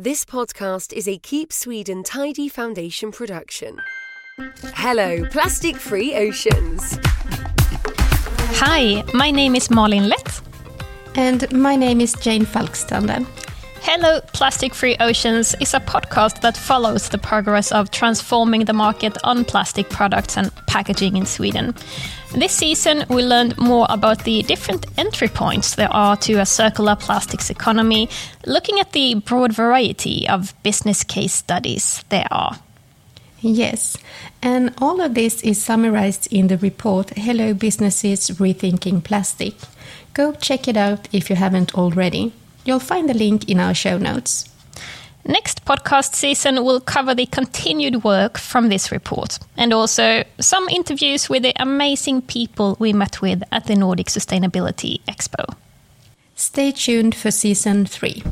This podcast is a Keep Sweden Tidy Foundation production. Hello, plastic free oceans. Hi, my name is Malin Lett. And my name is Jane Falkstranden. Hello, Plastic Free Oceans is a podcast that follows the progress of transforming the market on plastic products and packaging in Sweden. This season, we learned more about the different entry points there are to a circular plastics economy, looking at the broad variety of business case studies there are. Yes, and all of this is summarized in the report Hello Businesses Rethinking Plastic. Go check it out if you haven't already. You'll find the link in our show notes. Next podcast season will cover the continued work from this report and also some interviews with the amazing people we met with at the Nordic Sustainability Expo. Stay tuned for season three.